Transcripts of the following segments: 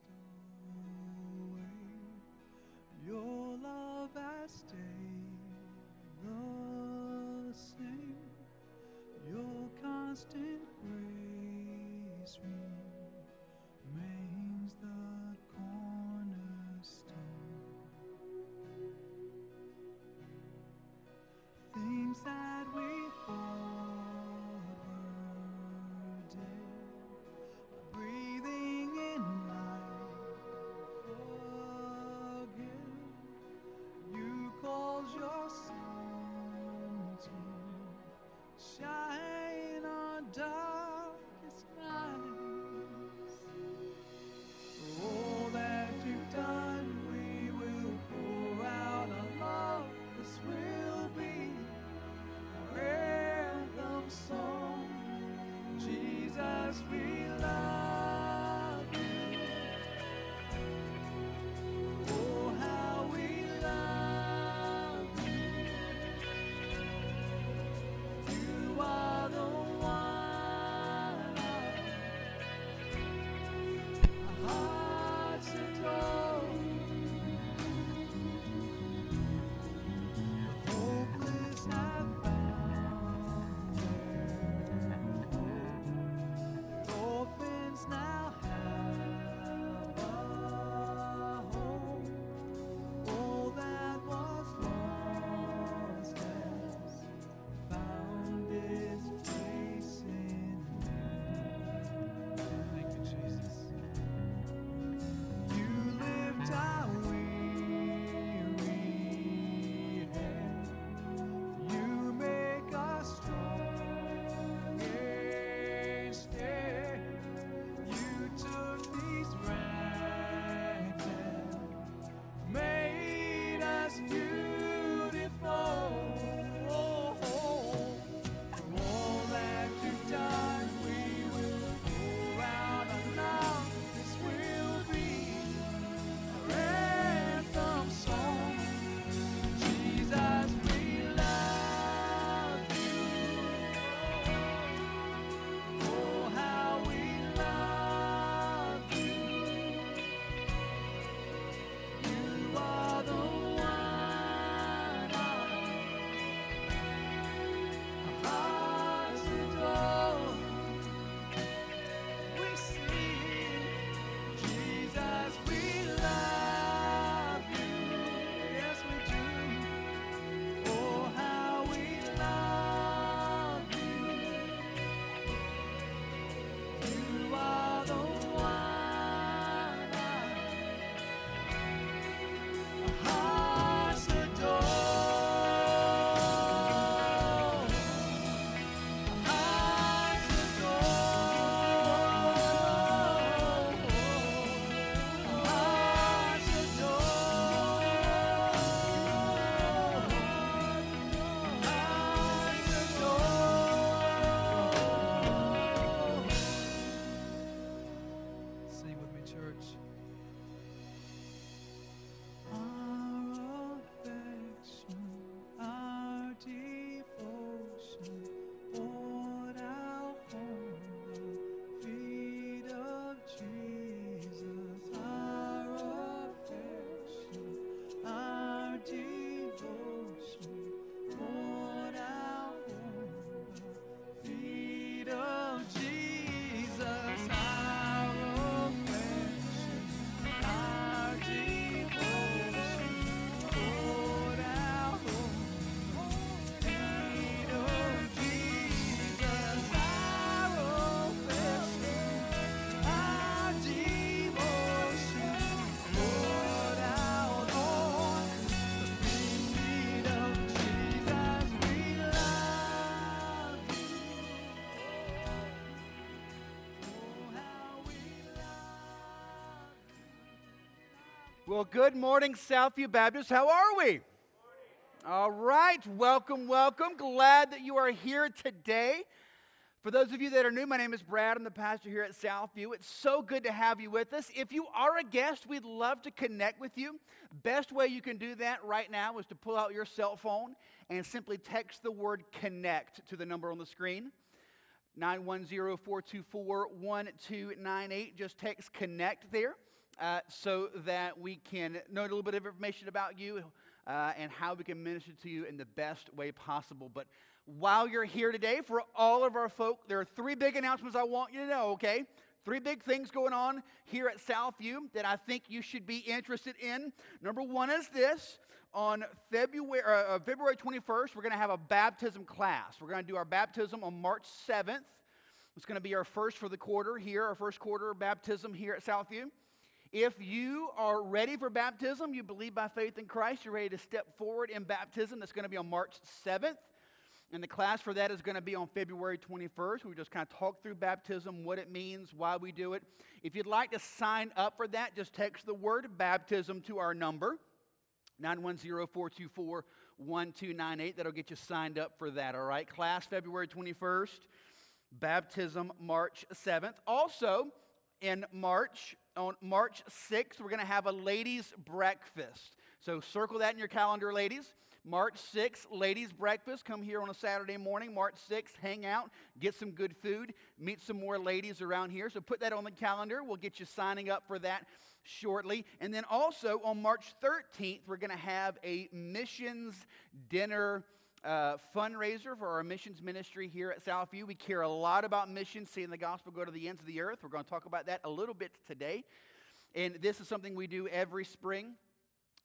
stone. Well, good morning, Southview Baptist. How are we? All right, welcome, welcome. Glad that you are here today. For those of you that are new, my name is Brad. I'm the pastor here at Southview. It's so good to have you with us. If you are a guest, we'd love to connect with you. Best way you can do that right now is to pull out your cell phone and simply text the word connect to the number on the screen. 910-424-1298. Just text connect there uh, so that we can know a little bit of information about you uh, and how we can minister to you in the best way possible. But while you're here today, for all of our folk, there are three big announcements I want you to know, okay? Three big things going on here at Southview that I think you should be interested in. Number one is this. On February, uh, uh, February 21st, we're going to have a baptism class. We're going to do our baptism on March 7th. It's going to be our first for the quarter here, our first quarter baptism here at Southview. If you are ready for baptism, you believe by faith in Christ, you're ready to step forward in baptism, that's going to be on March 7th. And the class for that is going to be on February 21st. We just kind of talk through baptism, what it means, why we do it. If you'd like to sign up for that, just text the word baptism to our number, 910-424-1298. That'll get you signed up for that, all right? Class February 21st. baptism March 7th. Also, in March, on March 6th, we're going to have a ladies' breakfast. So circle that in your calendar, ladies. March 6th, ladies' breakfast. Come here on a Saturday morning. March 6th, hang out, get some good food, meet some more ladies around here. So put that on the calendar. We'll get you signing up for that shortly. And then also on March 13th, we're going to have a missions dinner uh, fundraiser for our missions ministry here at Southview. We care a lot about missions, seeing the gospel go to the ends of the earth. We're going to talk about that a little bit today. And this is something we do every spring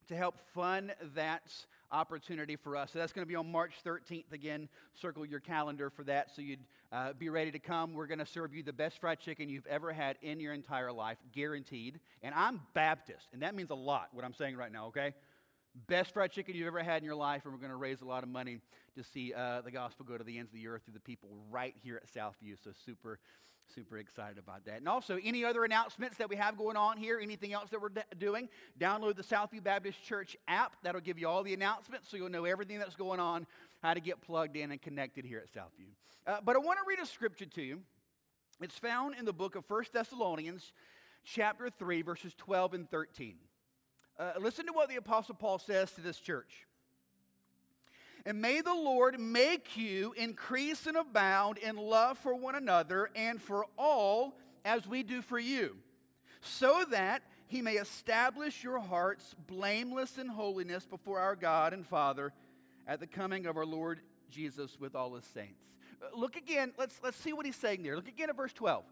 to help fund that opportunity for us. So that's going to be on March 13th. Again, circle your calendar for that so you'd uh, be ready to come. We're going to serve you the best fried chicken you've ever had in your entire life, guaranteed. And I'm Baptist, and that means a lot, what I'm saying right now, okay? Best fried chicken you've ever had in your life, and we're going to raise a lot of money to see uh, the gospel go to the ends of the earth through the people right here at Southview. So, super, super excited about that. And also, any other announcements that we have going on here, anything else that we're d- doing, download the Southview Baptist Church app. That'll give you all the announcements so you'll know everything that's going on, how to get plugged in and connected here at Southview. Uh, but I want to read a scripture to you. It's found in the book of First Thessalonians, chapter 3, verses 12 and 13. Uh, listen to what the Apostle Paul says to this church. And may the Lord make you increase and abound in love for one another and for all as we do for you, so that he may establish your hearts blameless in holiness before our God and Father at the coming of our Lord Jesus with all his saints. Uh, look again, let's, let's see what he's saying there. Look again at verse 12.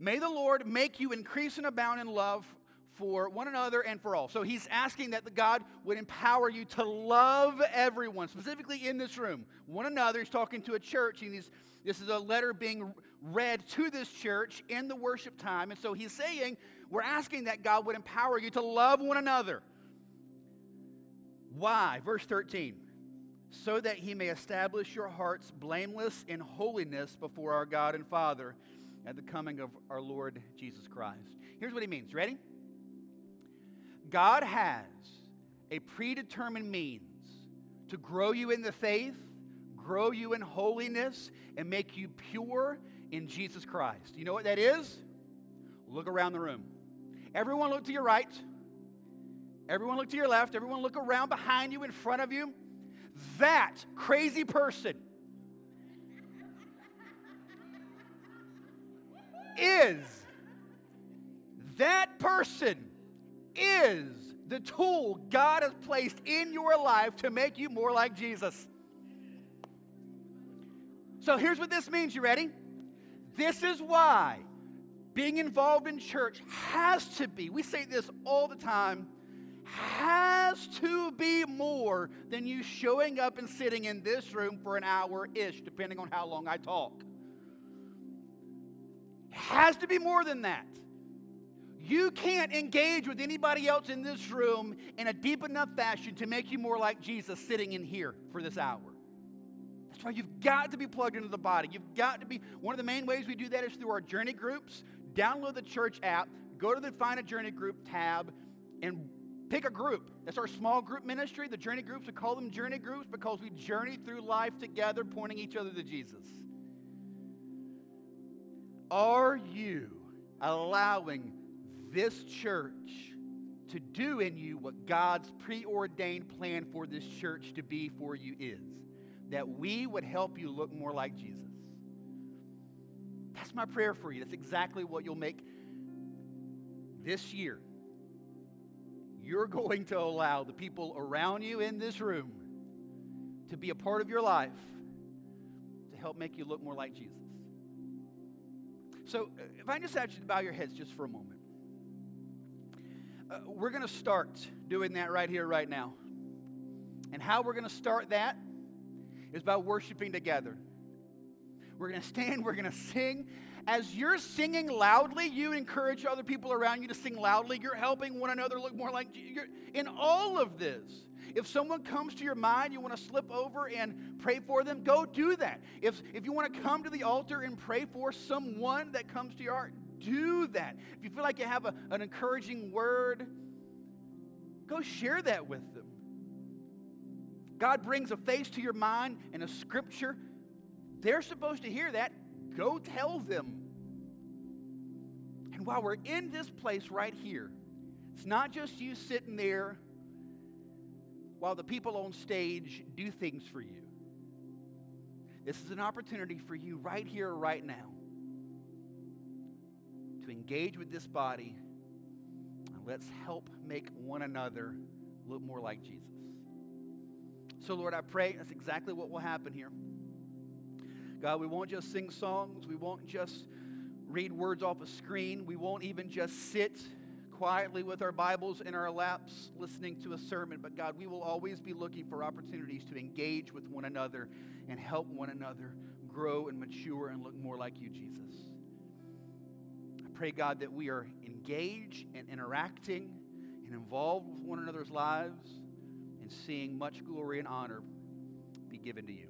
May the Lord make you increase and abound in love for one another and for all. So he's asking that God would empower you to love everyone, specifically in this room, one another. He's talking to a church, and he's, this is a letter being read to this church in the worship time. And so he's saying, We're asking that God would empower you to love one another. Why? Verse 13. So that he may establish your hearts blameless in holiness before our God and Father at the coming of our Lord Jesus Christ. Here's what he means. Ready? God has a predetermined means to grow you in the faith, grow you in holiness, and make you pure in Jesus Christ. You know what that is? Look around the room. Everyone look to your right. Everyone look to your left. Everyone look around behind you, in front of you. That crazy person is that person is the tool God has placed in your life to make you more like Jesus. So here's what this means. You ready? This is why being involved in church has to be, we say this all the time, has to be more than you showing up and sitting in this room for an hour ish, depending on how long I talk. Has to be more than that. You can't engage with anybody else in this room in a deep enough fashion to make you more like Jesus sitting in here for this hour. That's why you've got to be plugged into the body. You've got to be. One of the main ways we do that is through our journey groups. Download the church app, go to the Find a Journey Group tab, and pick a group. That's our small group ministry. The journey groups, we call them journey groups because we journey through life together, pointing each other to Jesus. Are you allowing this church to do in you what God's preordained plan for this church to be for you is that we would help you look more like Jesus. That's my prayer for you. That's exactly what you'll make this year. You're going to allow the people around you in this room to be a part of your life to help make you look more like Jesus. So, uh, if I just ask you to bow your heads just for a moment. Uh, we're going to start doing that right here, right now. And how we're going to start that is by worshiping together. We're going to stand, we're going to sing. As you're singing loudly, you encourage other people around you to sing loudly. You're helping one another look more like you're in all of this. If someone comes to your mind, you want to slip over and pray for them, go do that. If, if you want to come to the altar and pray for someone that comes to your heart, do that. If you feel like you have a, an encouraging word, go share that with them. God brings a face to your mind and a scripture. They're supposed to hear that. Go tell them. And while we're in this place right here, it's not just you sitting there while the people on stage do things for you. This is an opportunity for you right here, right now, to engage with this body and let's help make one another look more like Jesus. So, Lord, I pray that's exactly what will happen here. God, we won't just sing songs, we won't just read words off a screen, we won't even just sit quietly with our Bibles in our laps listening to a sermon, but God, we will always be looking for opportunities to engage with one another and help one another grow and mature and look more like you, Jesus. Pray, God, that we are engaged and interacting and involved with one another's lives and seeing much glory and honor be given to you.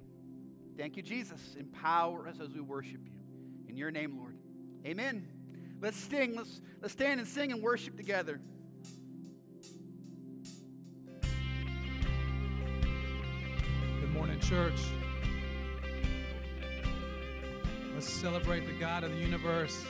Thank you, Jesus. Empower us as we worship you. In your name, Lord. Amen. Let's sing. Let's, let's stand and sing and worship together. Good morning, church. Let's celebrate the God of the universe.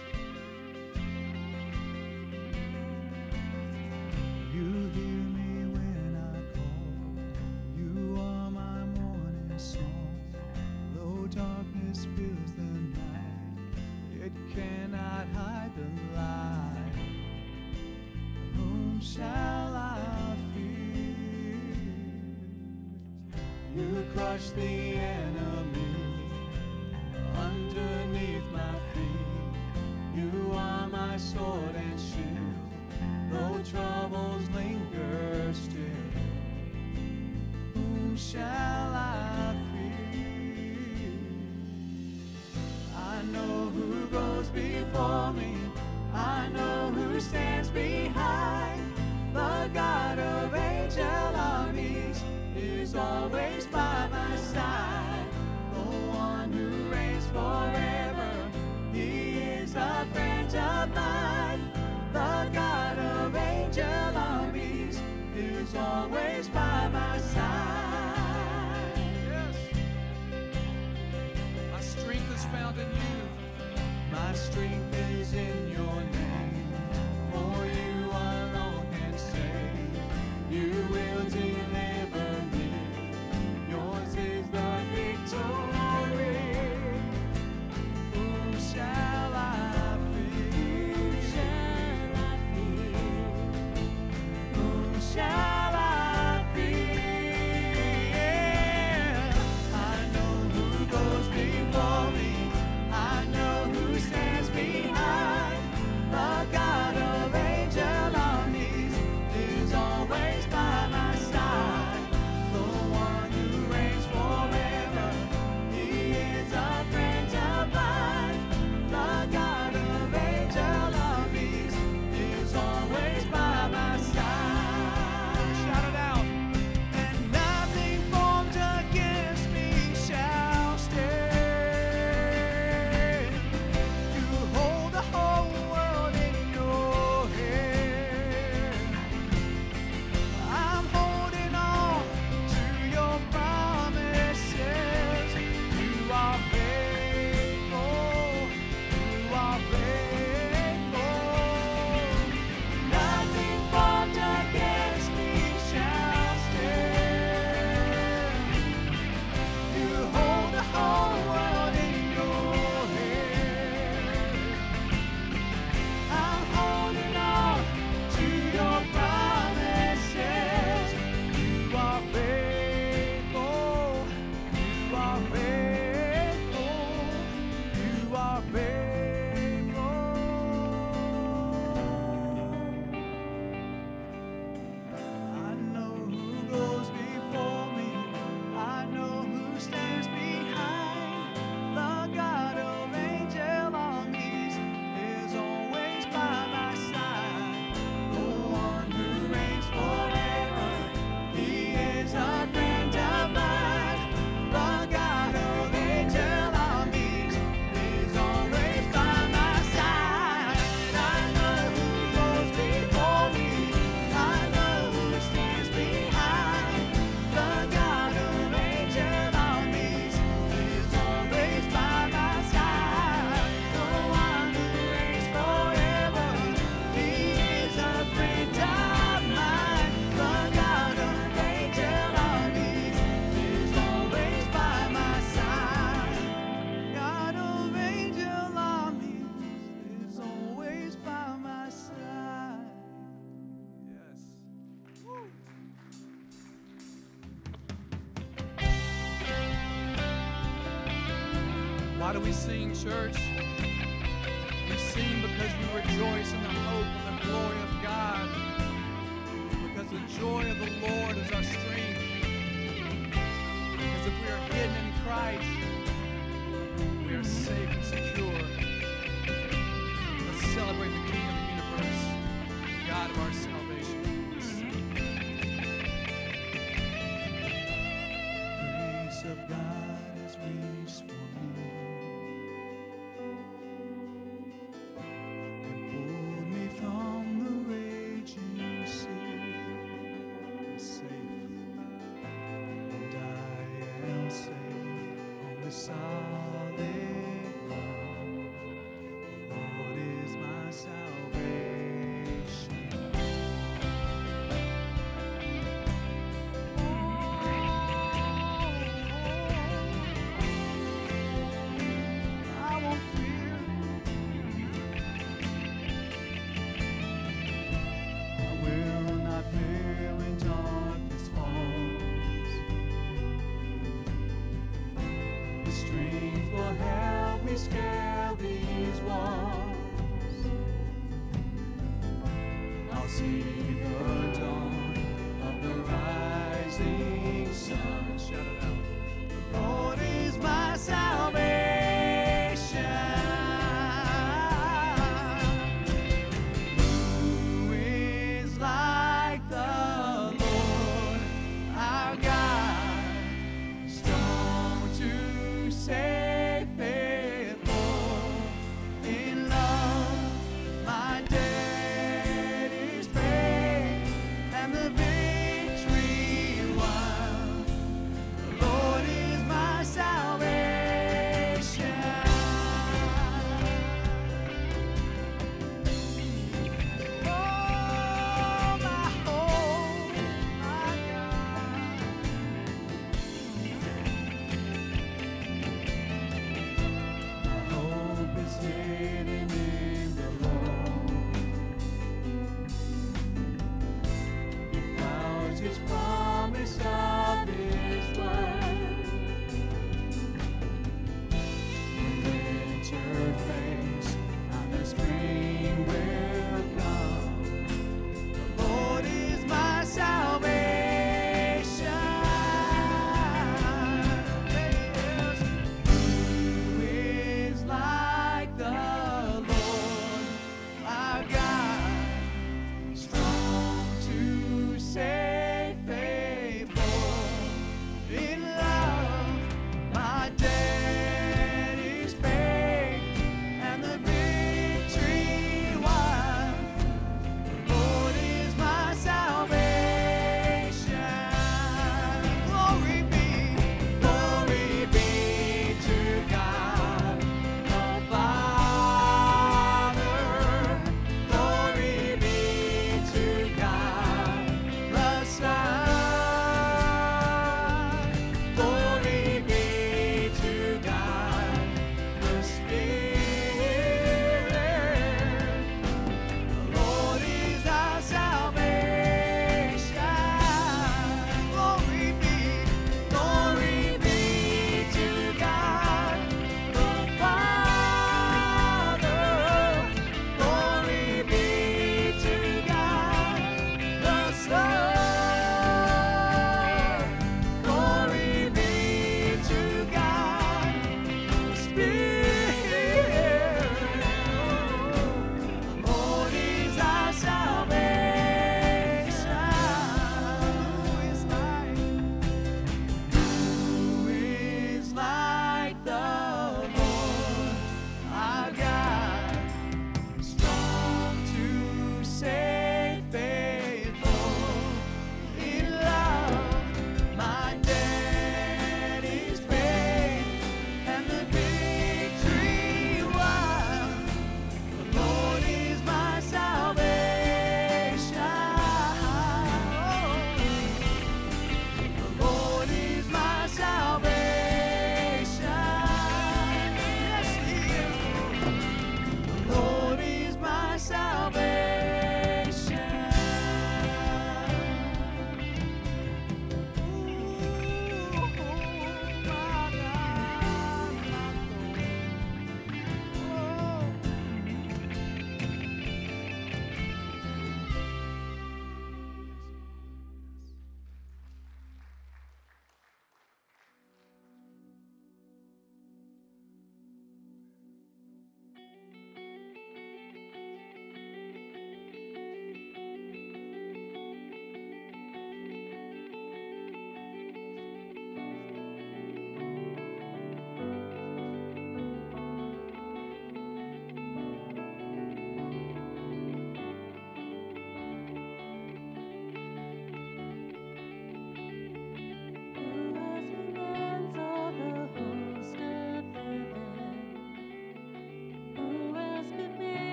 Church?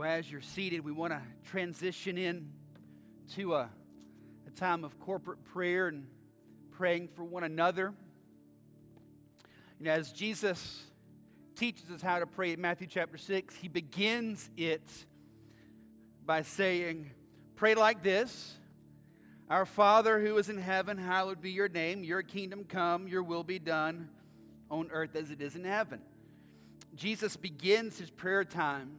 Well, as you're seated, we want to transition in to a, a time of corporate prayer and praying for one another. You know, as Jesus teaches us how to pray in Matthew chapter 6, he begins it by saying, Pray like this Our Father who is in heaven, hallowed be your name. Your kingdom come, your will be done on earth as it is in heaven. Jesus begins his prayer time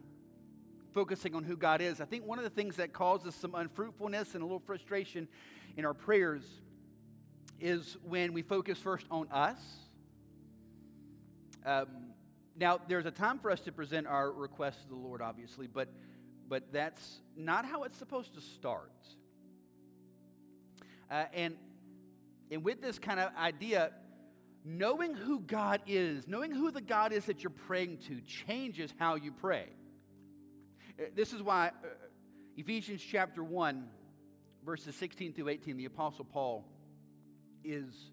focusing on who God is, I think one of the things that causes some unfruitfulness and a little frustration in our prayers is when we focus first on us. Um, now, there's a time for us to present our requests to the Lord, obviously, but, but that's not how it's supposed to start. Uh, and, and with this kind of idea, knowing who God is, knowing who the God is that you're praying to, changes how you pray. Uh, this is why uh, Ephesians chapter 1, verses 16 through 18, the Apostle Paul is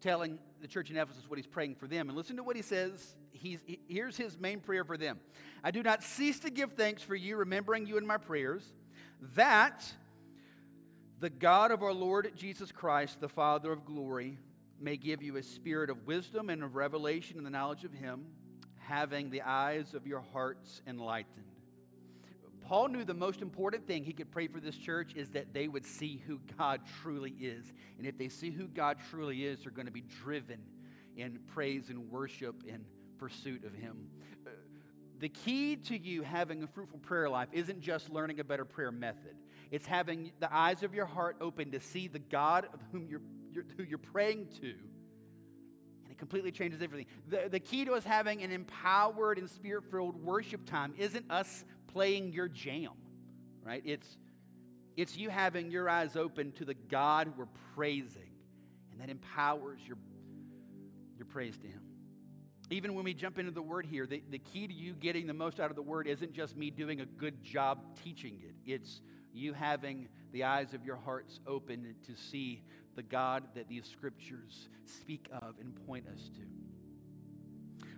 telling the church in Ephesus what he's praying for them. And listen to what he says. He's, he, here's his main prayer for them I do not cease to give thanks for you, remembering you in my prayers, that the God of our Lord Jesus Christ, the Father of glory, may give you a spirit of wisdom and of revelation in the knowledge of him, having the eyes of your hearts enlightened Paul knew the most important thing he could pray for this church is that they would see who God truly is. And if they see who God truly is, they're going to be driven in praise and worship and pursuit of Him. The key to you having a fruitful prayer life isn't just learning a better prayer method. It's having the eyes of your heart open to see the God of whom you're, you're who you're praying to and it completely changes everything. The, the key to us having an empowered and spirit filled worship time isn't us playing your jam, right? It's, it's you having your eyes open to the God we're praising, and that empowers your, your praise to Him. Even when we jump into the word here, the, the key to you getting the most out of the word isn't just me doing a good job teaching it, it's you having the eyes of your hearts open to see the God that these scriptures speak of and point us to.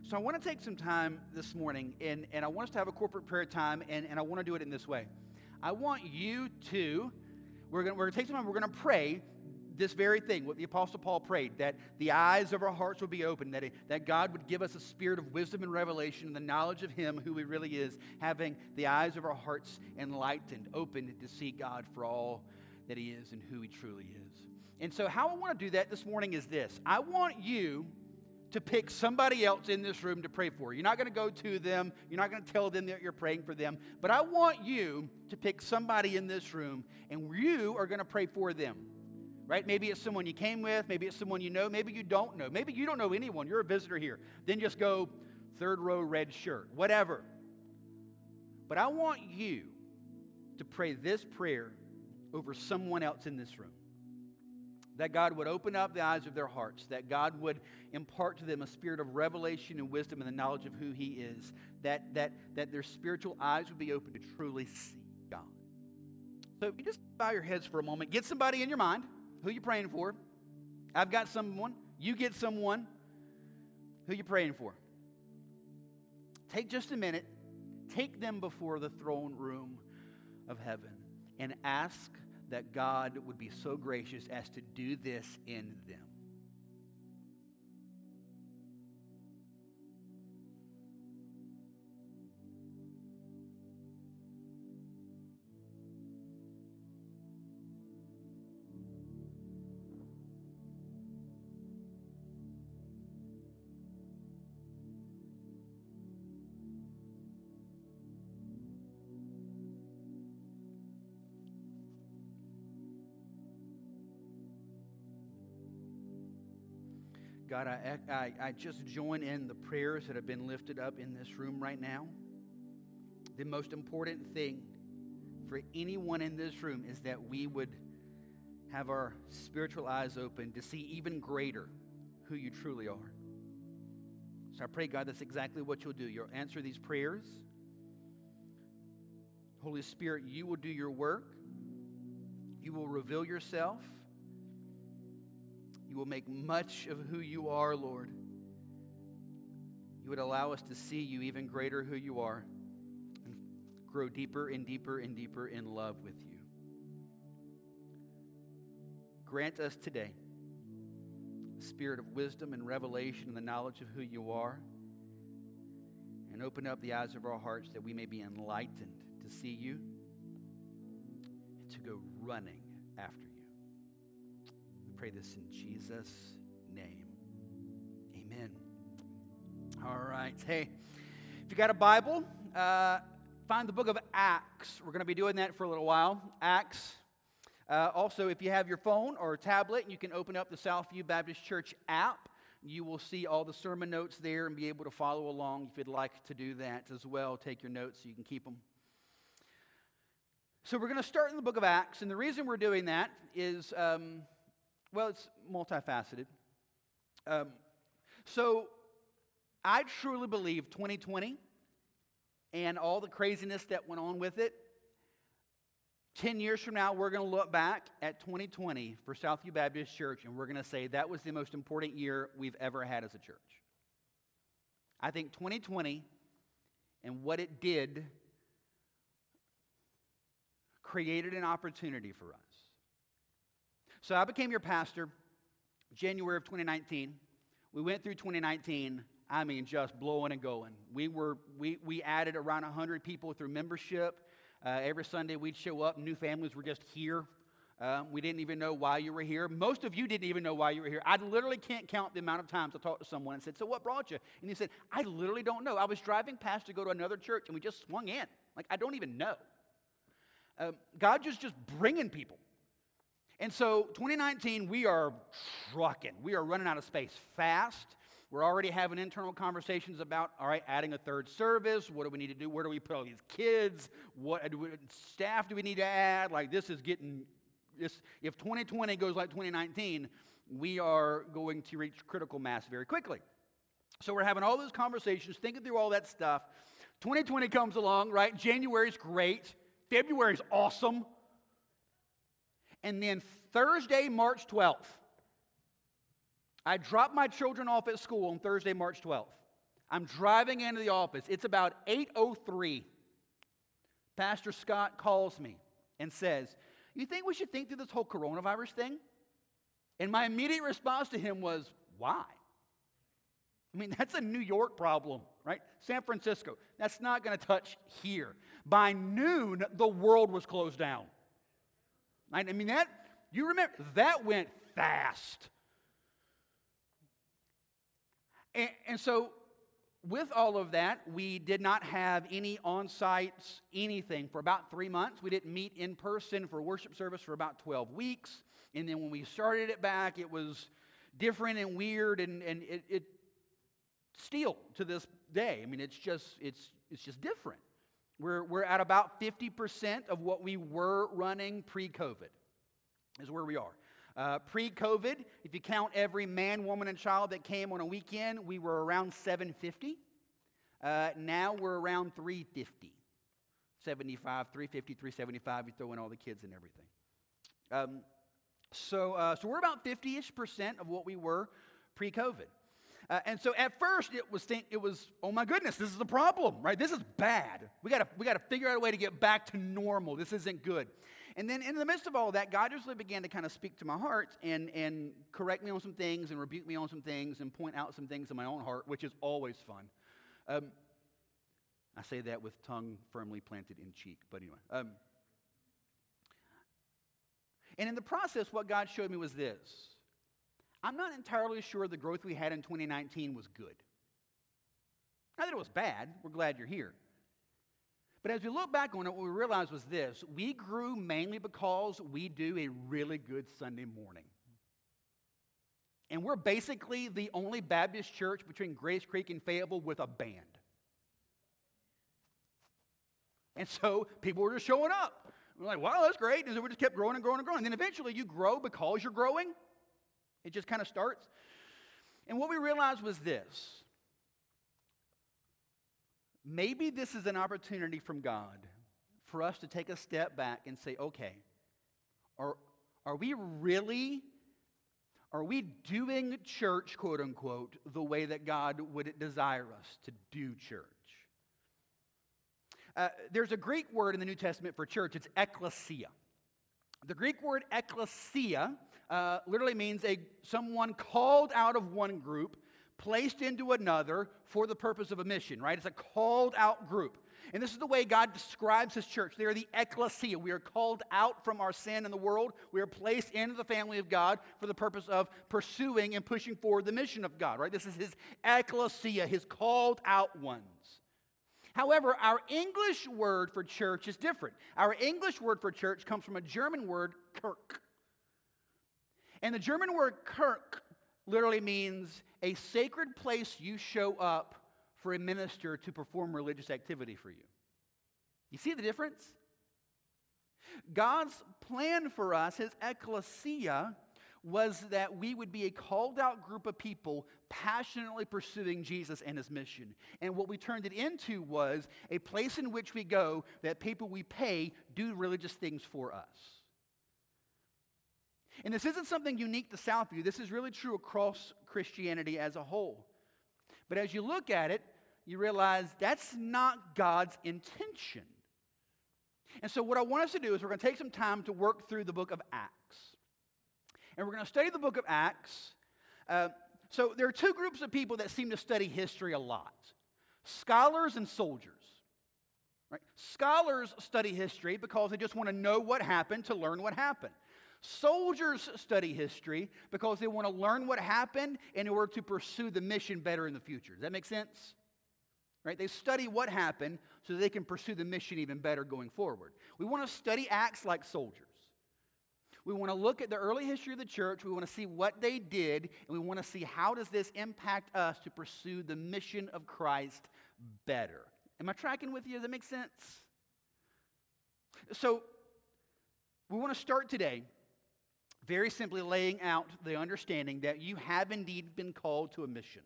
So I want to take some time this morning, and, and I want us to have a corporate prayer time, and, and I want to do it in this way. I want you to, we're going we're to take some time, we're going to pray this very thing, what the Apostle Paul prayed, that the eyes of our hearts would be open, that, that God would give us a spirit of wisdom and revelation and the knowledge of Him, who He really is, having the eyes of our hearts enlightened, open to see God for all that He is and who He truly is. And so, how I want to do that this morning is this I want you to pick somebody else in this room to pray for. You're not going to go to them, you're not going to tell them that you're praying for them, but I want you to pick somebody in this room and you are going to pray for them. Right? Maybe it's someone you came with, maybe it's someone you know, maybe you don't know. Maybe you don't know anyone, you're a visitor here. Then just go third row red shirt, whatever. But I want you to pray this prayer over someone else in this room that God would open up the eyes of their hearts, that God would impart to them a spirit of revelation and wisdom and the knowledge of who He is, that, that, that their spiritual eyes would be open to truly see God. So if you just bow your heads for a moment. Get somebody in your mind who you're praying for. I've got someone. You get someone who you're praying for. Take just a minute. Take them before the throne room of heaven and ask that God would be so gracious as to do this in them. God, I, I, I just join in the prayers that have been lifted up in this room right now. The most important thing for anyone in this room is that we would have our spiritual eyes open to see even greater who you truly are. So I pray, God, that's exactly what you'll do. You'll answer these prayers. Holy Spirit, you will do your work. You will reveal yourself. You will make much of who you are, Lord. You would allow us to see you even greater who you are and grow deeper and deeper and deeper in love with you. Grant us today a spirit of wisdom and revelation and the knowledge of who you are. And open up the eyes of our hearts that we may be enlightened to see you and to go running after you pray this in Jesus' name. Amen. All right. Hey, if you got a Bible, uh, find the book of Acts. We're going to be doing that for a little while. Acts. Uh, also, if you have your phone or tablet, you can open up the Southview Baptist Church app. You will see all the sermon notes there and be able to follow along if you'd like to do that as well. Take your notes so you can keep them. So, we're going to start in the book of Acts, and the reason we're doing that is, um, well, it's multifaceted. Um, so, I truly believe 2020 and all the craziness that went on with it, 10 years from now, we're going to look back at 2020 for Southview Baptist Church and we're going to say that was the most important year we've ever had as a church. I think 2020 and what it did created an opportunity for us. So I became your pastor January of 2019. We went through 2019 I mean, just blowing and going. We, were, we, we added around 100 people through membership. Uh, every Sunday we'd show up, new families were just here. Um, we didn't even know why you were here. Most of you didn't even know why you were here. I literally can't count the amount of times I talked to someone and said, So what brought you? And he said, I literally don't know. I was driving past to go to another church and we just swung in. Like, I don't even know. Um, God just just bringing people. And so 2019, we are trucking. We are running out of space fast. We're already having internal conversations about, all right, adding a third service. What do we need to do? Where do we put all these kids? What do we, staff do we need to add? Like, this is getting, this, if 2020 goes like 2019, we are going to reach critical mass very quickly. So we're having all those conversations, thinking through all that stuff. 2020 comes along, right? January's great. February's awesome. And then Thursday, March 12th, I dropped my children off at school on Thursday, March 12th. I'm driving into the office. It's about 8:03. Pastor Scott calls me and says, "You think we should think through this whole coronavirus thing?" And my immediate response to him was, "Why?" I mean, that's a New York problem, right? San Francisco. That's not going to touch here. By noon, the world was closed down. I mean, that, you remember, that went fast. And, and so, with all of that, we did not have any on sites, anything for about three months. We didn't meet in person for worship service for about 12 weeks. And then when we started it back, it was different and weird and, and it, it still to this day. I mean, it's just, it's, it's just different. We're, we're at about 50% of what we were running pre COVID, is where we are. Uh, Pre COVID, if you count every man, woman, and child that came on a weekend, we were around 750. Uh, now we're around 350. 75, 350, 375. You throw in all the kids and everything. Um, so, uh, so we're about 50 ish percent of what we were pre COVID. Uh, and so at first it was think, it was oh my goodness this is a problem right? This is bad. We got to we got to figure out a way to get back to normal. This isn't good. And then in the midst of all that, God just really began to kind of speak to my heart and, and correct me on some things and rebuke me on some things and point out some things in my own heart, which is always fun. Um, I say that with tongue firmly planted in cheek, but anyway. Um, and in the process, what God showed me was this I'm not entirely sure the growth we had in 2019 was good. Not that it was bad, we're glad you're here. But as we look back on it, what we realized was this we grew mainly because we do a really good Sunday morning. And we're basically the only Baptist church between Gray's Creek and Fayetteville with a band. And so people were just showing up. We're like, wow, that's great. And so we just kept growing and growing and growing. And then eventually you grow because you're growing. It just kind of starts. And what we realized was this maybe this is an opportunity from God for us to take a step back and say, okay, are, are we really, are we doing church, quote unquote, the way that God would desire us to do church? Uh, there's a Greek word in the New Testament for church, it's ecclesia. The Greek word ecclesia uh, literally means a, someone called out of one group placed into another for the purpose of a mission, right? It's a called out group. And this is the way God describes his church. They are the ecclesia. We are called out from our sin in the world. We are placed into the family of God for the purpose of pursuing and pushing forward the mission of God, right? This is his ecclesia, his called out ones. However, our English word for church is different. Our English word for church comes from a German word, Kirk. And the German word Kirk literally means a sacred place you show up for a minister to perform religious activity for you. You see the difference? God's plan for us, his ecclesia, was that we would be a called out group of people passionately pursuing Jesus and his mission. And what we turned it into was a place in which we go that people we pay do religious things for us. And this isn't something unique to Southview, this is really true across Christianity as a whole. But as you look at it, you realize that's not God's intention. And so, what I want us to do is we're going to take some time to work through the book of Acts. And we're going to study the book of Acts. Uh, so, there are two groups of people that seem to study history a lot scholars and soldiers. Right? Scholars study history because they just want to know what happened to learn what happened. Soldiers study history because they want to learn what happened in order to pursue the mission better in the future. Does that make sense? Right? They study what happened so they can pursue the mission even better going forward. We want to study acts like soldiers. We want to look at the early history of the church. We want to see what they did, and we want to see how does this impact us to pursue the mission of Christ better. Am I tracking with you? Does that make sense? So, we want to start today very simply laying out the understanding that you have indeed been called to a mission.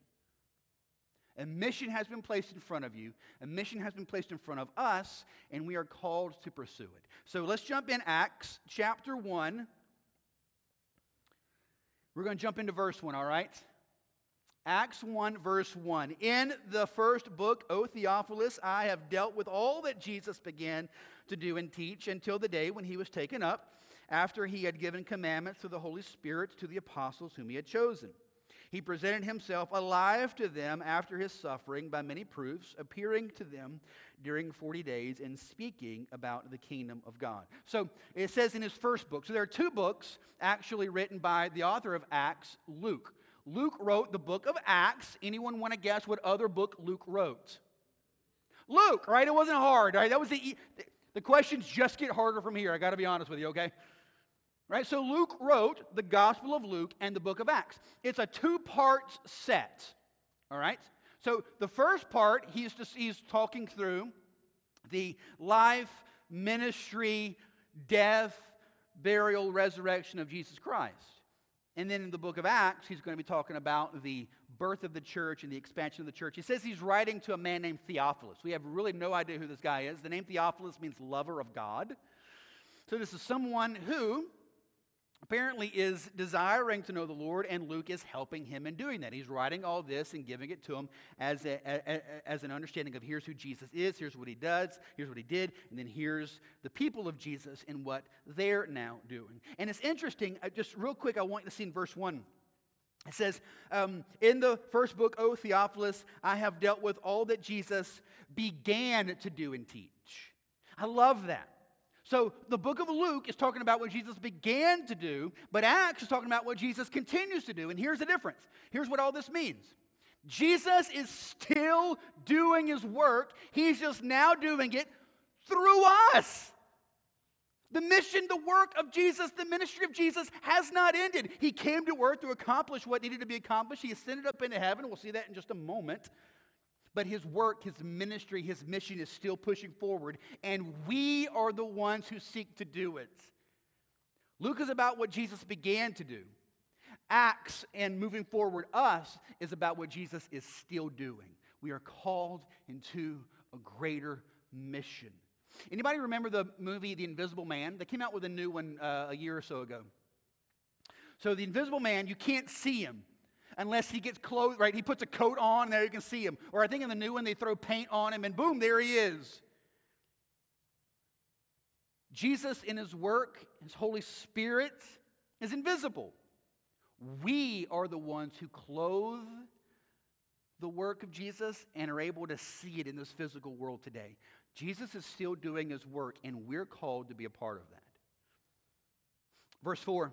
A mission has been placed in front of you, a mission has been placed in front of us, and we are called to pursue it. So let's jump in Acts chapter 1. We're going to jump into verse 1, all right? Acts 1, verse 1. In the first book, O Theophilus, I have dealt with all that Jesus began to do and teach until the day when he was taken up after he had given commandments through the Holy Spirit to the apostles whom he had chosen. He presented himself alive to them after his suffering by many proofs, appearing to them during 40 days and speaking about the kingdom of God. So it says in his first book. So there are two books actually written by the author of Acts, Luke. Luke wrote the book of Acts. Anyone want to guess what other book Luke wrote? Luke, right? It wasn't hard, right? That was the the questions just get harder from here. I got to be honest with you, okay? Right? So Luke wrote the Gospel of Luke and the book of Acts. It's a two part set. All right? So the first part, he's, just, he's talking through the life, ministry, death, burial, resurrection of Jesus Christ. And then in the book of Acts, he's going to be talking about the birth of the church and the expansion of the church. He says he's writing to a man named Theophilus. We have really no idea who this guy is. The name Theophilus means lover of God. So this is someone who apparently is desiring to know the Lord, and Luke is helping him in doing that. He's writing all this and giving it to him as, a, a, as an understanding of here's who Jesus is, here's what he does, here's what he did, and then here's the people of Jesus and what they're now doing. And it's interesting, uh, just real quick, I want you to see in verse 1. It says, um, In the first book, O Theophilus, I have dealt with all that Jesus began to do and teach. I love that. So the book of Luke is talking about what Jesus began to do, but Acts is talking about what Jesus continues to do. And here's the difference. Here's what all this means. Jesus is still doing his work. He's just now doing it through us. The mission, the work of Jesus, the ministry of Jesus has not ended. He came to earth to accomplish what needed to be accomplished. He ascended up into heaven. We'll see that in just a moment but his work, his ministry, his mission is still pushing forward, and we are the ones who seek to do it. Luke is about what Jesus began to do. Acts and moving forward, us, is about what Jesus is still doing. We are called into a greater mission. Anybody remember the movie The Invisible Man? They came out with a new one uh, a year or so ago. So, the Invisible Man, you can't see him unless he gets clothes, right? He puts a coat on, and there you can see him. Or I think in the new one, they throw paint on him, and boom, there he is. Jesus, in his work, his Holy Spirit, is invisible. We are the ones who clothe the work of Jesus and are able to see it in this physical world today. Jesus is still doing his work, and we're called to be a part of that. Verse 4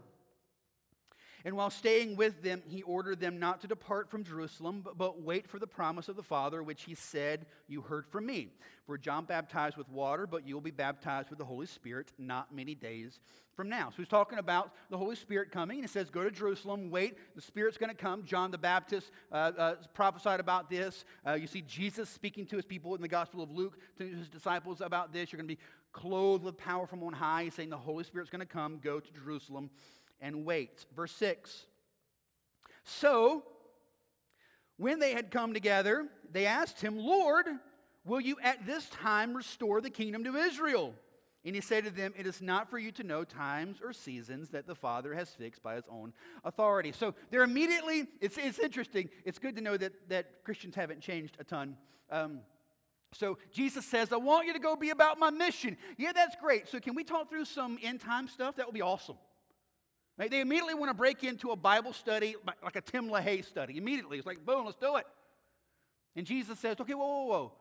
And while staying with them, he ordered them not to depart from Jerusalem, but, wait for the promise of the Father, which he said, You heard from me. For John baptized with water, but you will be baptized with the Holy Spirit not many days from now. So he's talking about the Holy Spirit coming. And he says, Go to Jerusalem, wait, the Spirit's going to come. John the Baptist uh, uh, prophesied about this. Uh, you see Jesus speaking to his people in the Gospel of Luke, to his disciples about this. You're going to be clothed with power from on high. Saying the Holy Spirit's going to come. Go to Jerusalem and wait. Verse 6. So, when they had come together, they asked him, Lord, will you at this time restore the kingdom to Israel? And he said to them, It is not for you to know times or seasons that the Father has fixed by his own authority. So they're immediately, it's, it's interesting. It's good to know that, that Christians haven't changed a ton. Um, so Jesus says, I want you to go be about my mission. Yeah, that's great. So can we talk through some end time stuff? That would be awesome. Right? They immediately want to break into a Bible study, like a Tim LaHaye study. Immediately. It's like, boom, let's do it. And Jesus says, okay, whoa, whoa, whoa.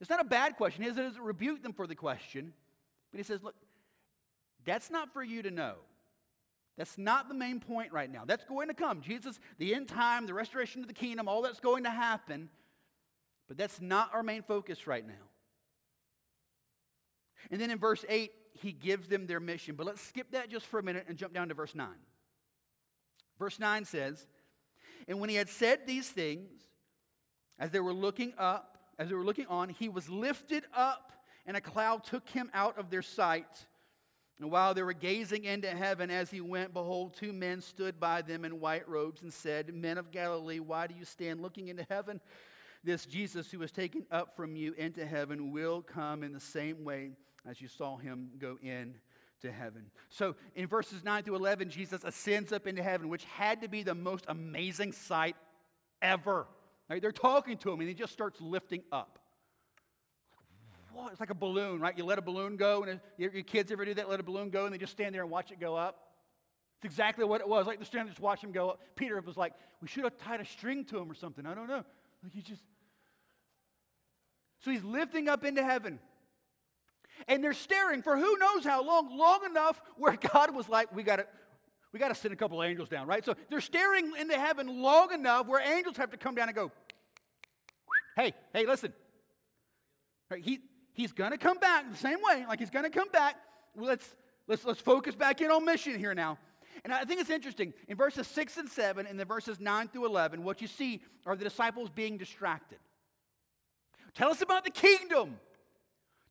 It's not a bad question. He doesn't rebuke them for the question. But he says, look, that's not for you to know. That's not the main point right now. That's going to come. Jesus, the end time, the restoration of the kingdom, all that's going to happen. But that's not our main focus right now. And then in verse 8, he gives them their mission. But let's skip that just for a minute and jump down to verse 9. Verse 9 says, And when he had said these things, as they were looking up, as they were looking on, he was lifted up, and a cloud took him out of their sight. And while they were gazing into heaven as he went, behold, two men stood by them in white robes and said, Men of Galilee, why do you stand looking into heaven? This Jesus who was taken up from you into heaven will come in the same way as you saw him go in to heaven. So in verses 9 through 11, Jesus ascends up into heaven, which had to be the most amazing sight ever. Right? They're talking to him, and he just starts lifting up. What? It's like a balloon, right? You let a balloon go, and your, kids ever do that? Let a balloon go, and they just stand there and watch it go up. It's exactly what it was. Like the stand, just watch him go up. Peter was like, "We should have tied a string to him or something." I don't know. Like he just. So he's lifting up into heaven. And they're staring for who knows how long, long enough where God was like, we got to. We got to send a couple of angels down, right? So they're staring into heaven long enough where angels have to come down and go, hey, hey, listen. Right, he, he's going to come back the same way, like he's going to come back. Let's, let's, let's focus back in on mission here now. And I think it's interesting. In verses 6 and 7, and then verses 9 through 11, what you see are the disciples being distracted. Tell us about the kingdom.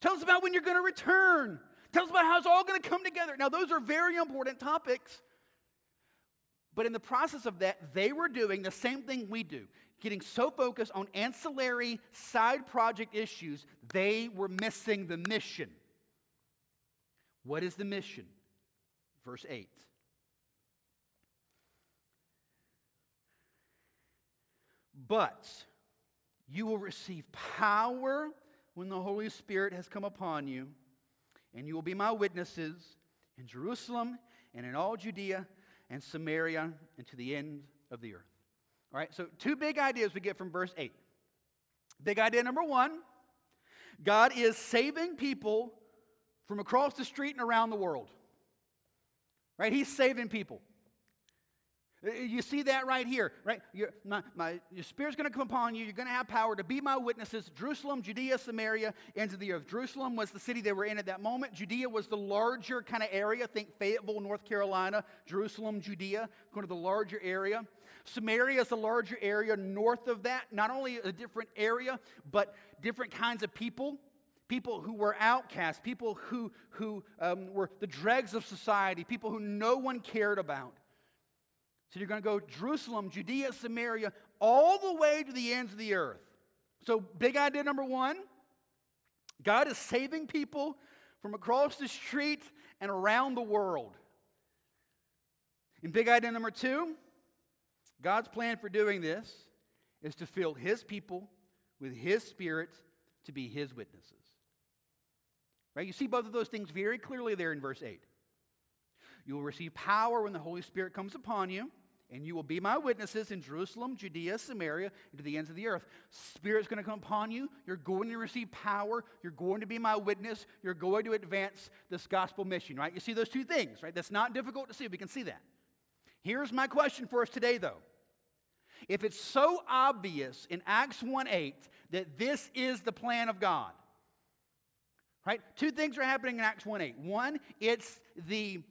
Tell us about when you're going to return. Tell us about how it's all going to come together. Now, those are very important topics. But in the process of that, they were doing the same thing we do, getting so focused on ancillary side project issues, they were missing the mission. What is the mission? Verse 8. But you will receive power when the Holy Spirit has come upon you, and you will be my witnesses in Jerusalem and in all Judea and Samaria and to the end of the earth. All right, so two big ideas we get from verse 8. Big idea number one God is saving people from across the street and around the world. Right? He's saving people. Uh, you see that right here, right? Your, my, my, your spirit's going to come upon you. You're going to have power to be my witnesses. Jerusalem, Judea, Samaria, ends of the earth. Jerusalem was the city they were in at that moment. Judea was the larger kind of area. Think Fayetteville, North Carolina. Jerusalem, Judea, going to the larger area. Samaria is a larger area north of that. Not only a different area, but different kinds of people people who were outcasts, people who, who um, were the dregs of society, people who no one cared about. So you're going to go Jerusalem, Judea, Samaria, all the way to the ends of the earth. So, big idea number one God is saving people from across the street and around the world. And big idea number two God's plan for doing this is to fill his people with his spirit to be his witnesses. Right? You see both of those things very clearly there in verse 8. You will receive power when the Holy Spirit comes upon you, and you will be my witnesses in Jerusalem, Judea, Samaria, and to the ends of the earth. Spirit's going to come upon you. You're going to receive power. You're going to be my witness. You're going to advance this gospel mission, right? You see those two things, right? That's not difficult to see. We can see that. Here's my question for us today, though. If it's so obvious in Acts 1 8 that this is the plan of God, right? Two things are happening in Acts 1 8. One, it's the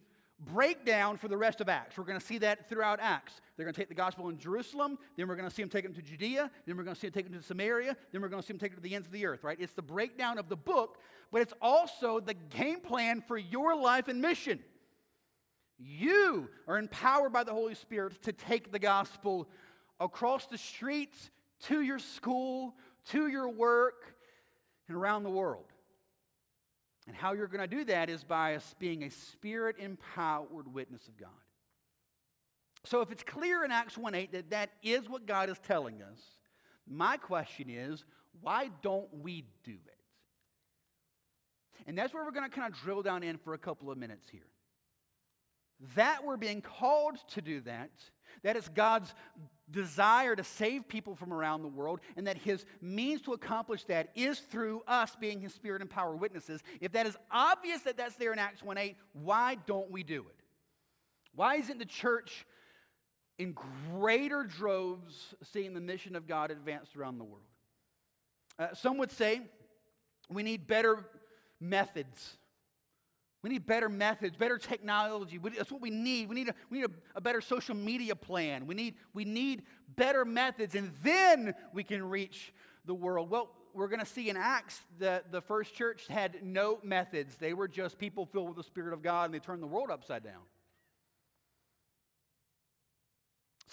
breakdown for the rest of Acts. We're going to see that throughout Acts. They're going to take the gospel in Jerusalem, then we're going to see them take them to Judea, then we're going to see them take them to Samaria, then we're going to see them take them to the ends of the earth, right? It's the breakdown of the book, but it's also the game plan for your life and mission. You are empowered by the Holy Spirit to take the gospel across the streets, to your school, to your work, and around the world. And how you're going to do that is by us being a spirit empowered witness of God. So if it's clear in Acts 1 8 that that is what God is telling us, my question is, why don't we do it? And that's where we're going to kind of drill down in for a couple of minutes here. That we're being called to do that, that is God's desire to save people from around the world, and that his means to accomplish that is through us being his spirit and power witnesses. If that is obvious that that's there in Acts 1 8, why don't we do it? Why isn't the church in greater droves seeing the mission of God advanced around the world? Uh, some would say we need better methods we need better methods, better technology. That's what we need. We need, a, we need a, a, better social media plan. We need, we need better methods, and then we can reach the world. Well, we're going to see in Acts that the first church had no methods. They were just people filled with the Spirit of God, and they turned the world upside down.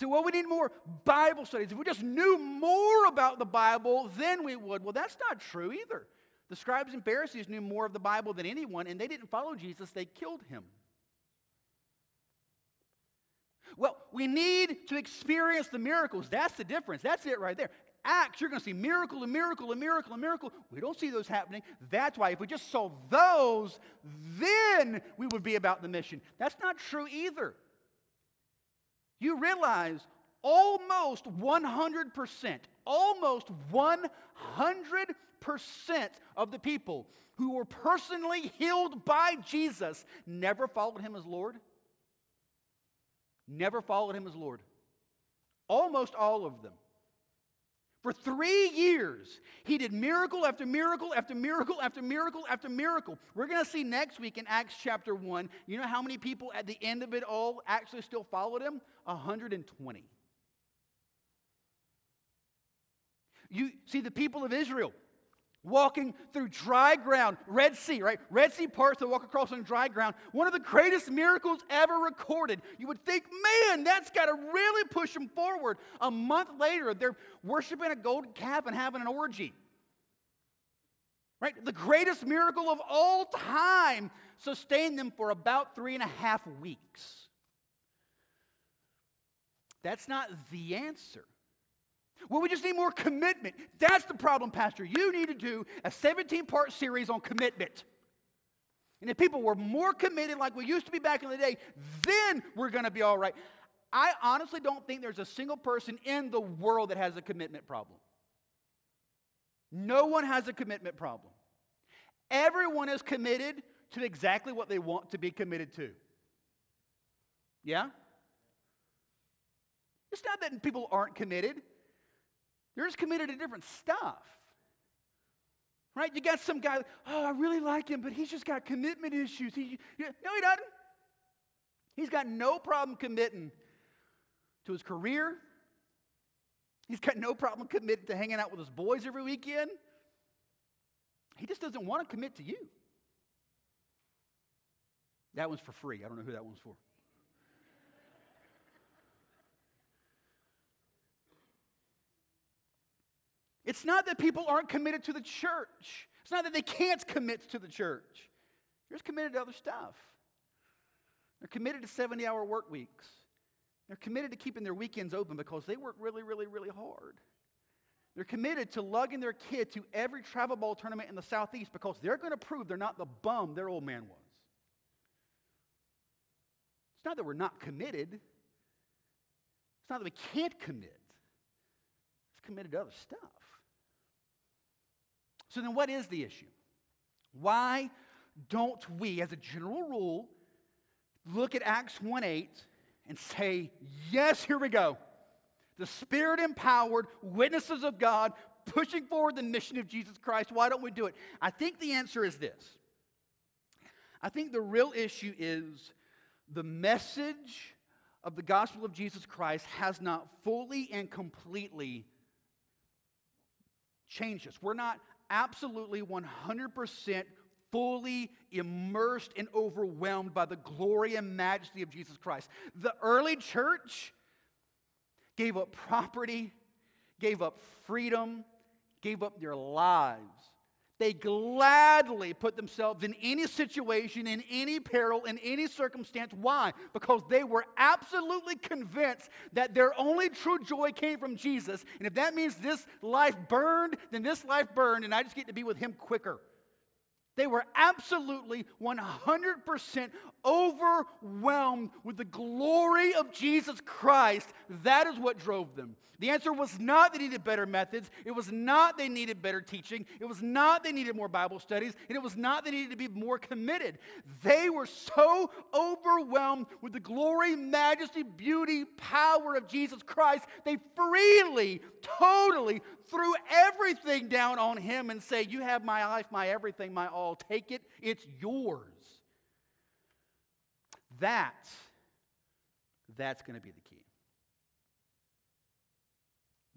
So, well, we need more Bible studies. If we just knew more about the Bible, then we would. Well, that's not true either. The scribes and Pharisees knew more of the Bible than anyone, and they didn't follow Jesus, they killed him. Well, we need to experience the miracles. That's the difference. That's it right there. Acts, you're going to see miracle and miracle and miracle and miracle. We don't see those happening. That's why if we just saw those, then we would be about the mission. That's not true either. You realize almost 100%, almost 100% of the people who were personally healed by Jesus never followed him as Lord? Never followed him as Lord. Almost all of them. For three years, he did miracle after miracle after miracle after miracle after miracle. We're going to see next week in Acts chapter 1, you know how many people at the end of it all actually still followed him? 120. You see, the people of Israel, walking through dry ground, Red Sea, right? Red Sea parts to walk across on dry ground. One of the greatest miracles ever recorded. You would think, man, that's got to really push them forward. A month later, they're worshiping a golden calf and having an orgy. Right? The greatest miracle of all time sustained them for about three and a half weeks. That's not the answer. Well, we just need more commitment. That's the problem, Pastor. You need to do a 17 part series on commitment. And if people were more committed like we used to be back in the day, then we're going to be all right. I honestly don't think there's a single person in the world that has a commitment problem. No one has a commitment problem. Everyone is committed to exactly what they want to be committed to. Yeah? It's not that people aren't committed. They're just committed to different stuff. Right? You got some guy, oh, I really like him, but he's just got commitment issues. He, no, he doesn't. He's got no problem committing to his career. He's got no problem committing to hanging out with his boys every weekend. He just doesn't want to commit to you. That one's for free. I don't know who that one's for. It's not that people aren't committed to the church. It's not that they can't commit to the church. They're just committed to other stuff. They're committed to 70 hour work weeks. They're committed to keeping their weekends open because they work really, really, really hard. They're committed to lugging their kid to every travel ball tournament in the Southeast because they're going to prove they're not the bum their old man was. It's not that we're not committed. It's not that we can't commit. It's committed to other stuff. So then, what is the issue? Why don't we, as a general rule, look at Acts 1 8 and say, Yes, here we go. The Spirit empowered witnesses of God pushing forward the mission of Jesus Christ. Why don't we do it? I think the answer is this. I think the real issue is the message of the gospel of Jesus Christ has not fully and completely changed us. We're not absolutely 100% fully immersed and overwhelmed by the glory and majesty of Jesus Christ. The early church gave up property, gave up freedom, gave up their lives. They gladly put themselves in any situation, in any peril, in any circumstance. Why? Because they were absolutely convinced that their only true joy came from Jesus. And if that means this life burned, then this life burned, and I just get to be with Him quicker. They were absolutely 100% overwhelmed with the glory of Jesus Christ. That is what drove them. The answer was not they needed better methods. It was not they needed better teaching. It was not they needed more Bible studies. And it was not they needed to be more committed. They were so overwhelmed with the glory, majesty, beauty, power of Jesus Christ, they freely, totally threw everything down on him and say, You have my life, my everything, my all. Take it, it's yours. That, that's going to be the key.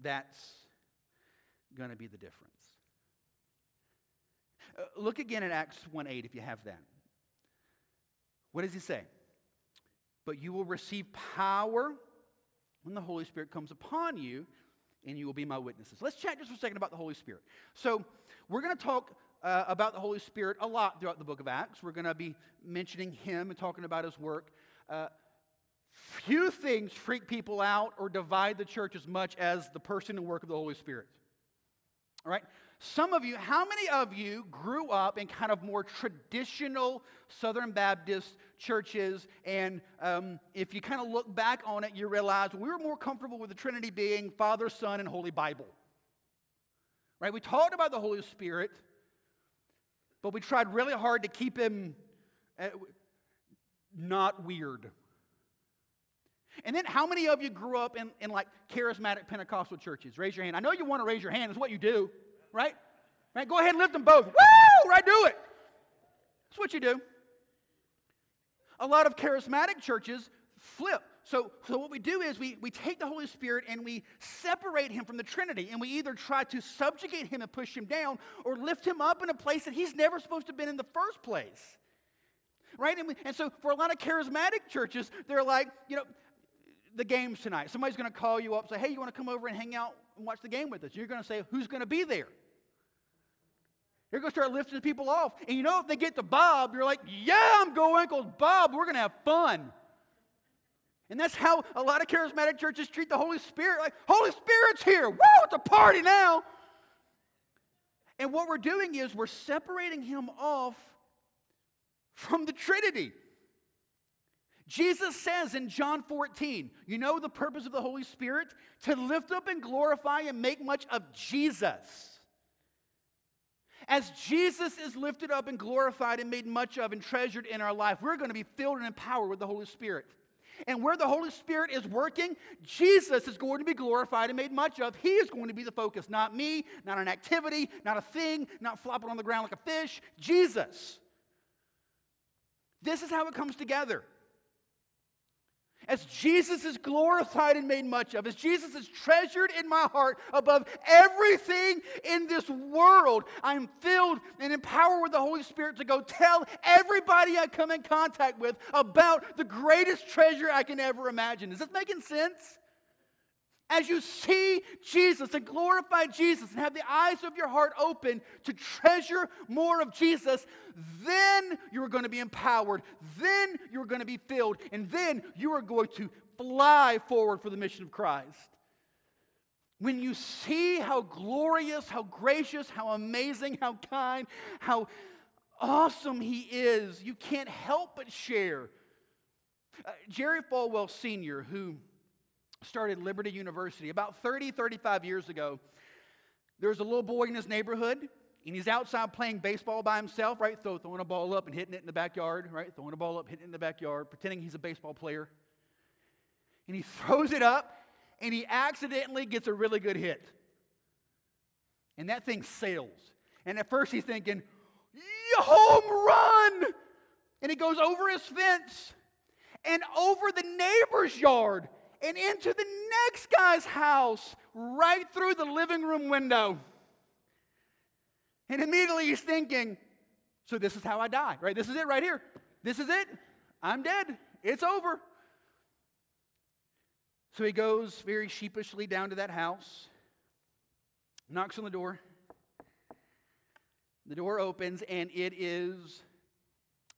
That's going to be the difference. Uh, look again at Acts 1 8 if you have that. What does he say? But you will receive power when the Holy Spirit comes upon you, and you will be my witnesses. Let's chat just for a second about the Holy Spirit. So, we're going to talk uh, about the Holy Spirit a lot throughout the book of Acts. We're going to be mentioning him and talking about his work. Uh, few things freak people out or divide the church as much as the person and work of the Holy Spirit. All right? Some of you, how many of you grew up in kind of more traditional Southern Baptist churches? And um, if you kind of look back on it, you realize we were more comfortable with the Trinity being Father, Son, and Holy Bible. Right? We talked about the Holy Spirit, but we tried really hard to keep him uh, not weird. And then, how many of you grew up in, in like charismatic Pentecostal churches? Raise your hand. I know you want to raise your hand. That's what you do, right? Right? Go ahead and lift them both. Woo! Right? Do it. That's what you do. A lot of charismatic churches flip. So, so what we do is we, we take the Holy Spirit and we separate him from the Trinity, and we either try to subjugate him and push him down or lift him up in a place that he's never supposed to have been in the first place. Right? And, we, and so for a lot of charismatic churches, they're like, you know, the game's tonight. Somebody's going to call you up say, hey, you want to come over and hang out and watch the game with us? You're going to say, who's going to be there? You're going to start lifting people off. And you know, if they get to Bob, you're like, yeah, I'm going because Bob, we're going to have fun. And that's how a lot of charismatic churches treat the Holy Spirit. Like, Holy Spirit's here. Woo, it's a party now. And what we're doing is we're separating him off from the Trinity. Jesus says in John 14, you know the purpose of the Holy Spirit? To lift up and glorify and make much of Jesus. As Jesus is lifted up and glorified and made much of and treasured in our life, we're going to be filled and empowered with the Holy Spirit. And where the Holy Spirit is working, Jesus is going to be glorified and made much of. He is going to be the focus, not me, not an activity, not a thing, not flopping on the ground like a fish. Jesus. This is how it comes together as Jesus is glorified and made much of, as Jesus is treasured in my heart above everything in this world, I'm filled and empowered with the Holy Spirit to go tell everybody I come in contact with about the greatest treasure I can ever imagine. Is this making sense? As you see Jesus and glorify Jesus and have the eyes of your heart open to treasure more of Jesus, then you are going to be empowered. Then you are going to be filled. And then you are going to fly forward for the mission of Christ. When you see how glorious, how gracious, how amazing, how kind, how awesome He is, you can't help but share. Uh, Jerry Falwell Sr., who started Liberty University about 30, 35 years ago. There was a little boy in his neighborhood, and he's outside playing baseball by himself, right? Throw, throwing a ball up and hitting it in the backyard, right? Throwing a ball up, hitting it in the backyard, pretending he's a baseball player. And he throws it up and he accidentally gets a really good hit. And that thing sails. And at first he's thinking, home run! And he goes over his fence and over the neighbor's yard and into the next guy's house, right through the living room window. And immediately he's thinking, so this is how I die, right? This is it right here. This is it. I'm dead. It's over. So he goes very sheepishly down to that house, knocks on the door. The door opens, and it is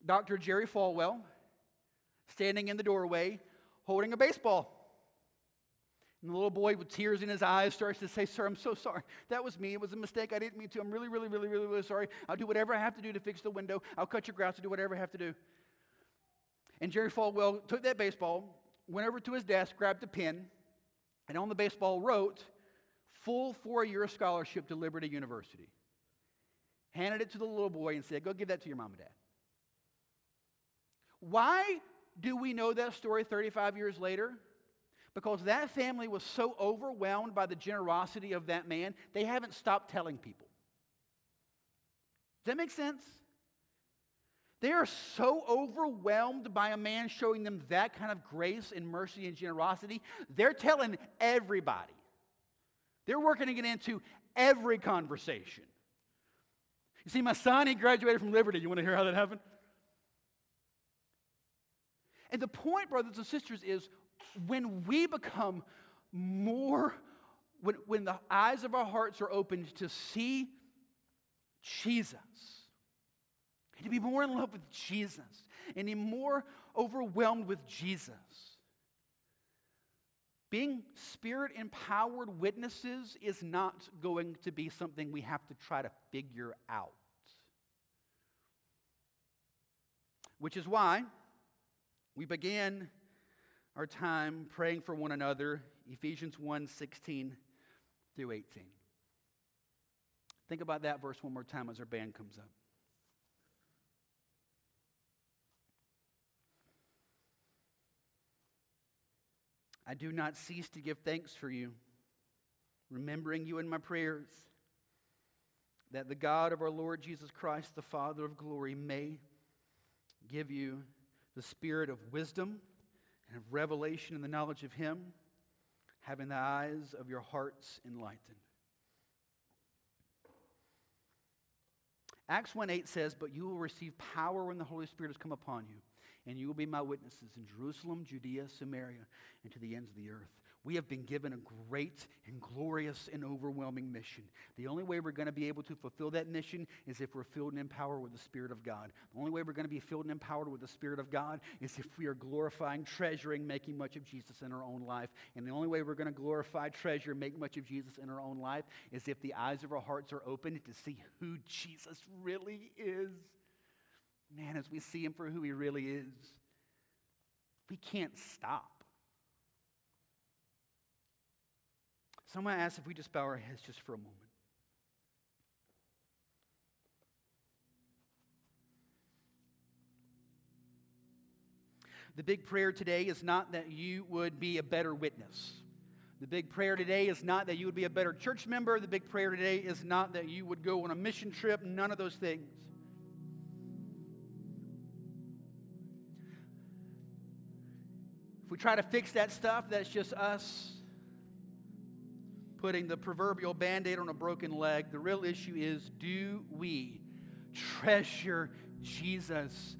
Dr. Jerry Falwell standing in the doorway holding a baseball. And the little boy with tears in his eyes starts to say, Sir, I'm so sorry. That was me. It was a mistake. I didn't mean to. I'm really, really, really, really, really sorry. I'll do whatever I have to do to fix the window. I'll cut your grass. I'll do whatever I have to do. And Jerry Falwell took that baseball, went over to his desk, grabbed a pen, and on the baseball wrote, Full four year scholarship to Liberty University. Handed it to the little boy and said, Go give that to your mom and dad. Why do we know that story 35 years later? Because that family was so overwhelmed by the generosity of that man, they haven't stopped telling people. Does that make sense? They are so overwhelmed by a man showing them that kind of grace and mercy and generosity, they're telling everybody. They're working to get into every conversation. You see, my son, he graduated from Liberty. You want to hear how that happened? And the point, brothers and sisters, is when we become more, when, when the eyes of our hearts are opened to see Jesus, and to be more in love with Jesus, and be more overwhelmed with Jesus. Being spirit empowered witnesses is not going to be something we have to try to figure out. Which is why we began our time praying for one another, Ephesians 1 16 through 18. Think about that verse one more time as our band comes up. I do not cease to give thanks for you, remembering you in my prayers, that the God of our Lord Jesus Christ, the Father of glory, may give you the spirit of wisdom and of revelation in the knowledge of Him, having the eyes of your hearts enlightened. Acts 1 8 says, But you will receive power when the Holy Spirit has come upon you and you will be my witnesses in Jerusalem, Judea, Samaria, and to the ends of the earth. We have been given a great and glorious and overwhelming mission. The only way we're going to be able to fulfill that mission is if we're filled and empowered with the Spirit of God. The only way we're going to be filled and empowered with the Spirit of God is if we are glorifying, treasuring, making much of Jesus in our own life. And the only way we're going to glorify, treasure, make much of Jesus in our own life is if the eyes of our hearts are open to see who Jesus really is. Man, as we see him for who he really is, we can't stop. So I'm going to ask if we just bow our heads just for a moment. The big prayer today is not that you would be a better witness. The big prayer today is not that you would be a better church member. The big prayer today is not that you would go on a mission trip. None of those things. If we try to fix that stuff, that's just us putting the proverbial band aid on a broken leg. The real issue is do we treasure Jesus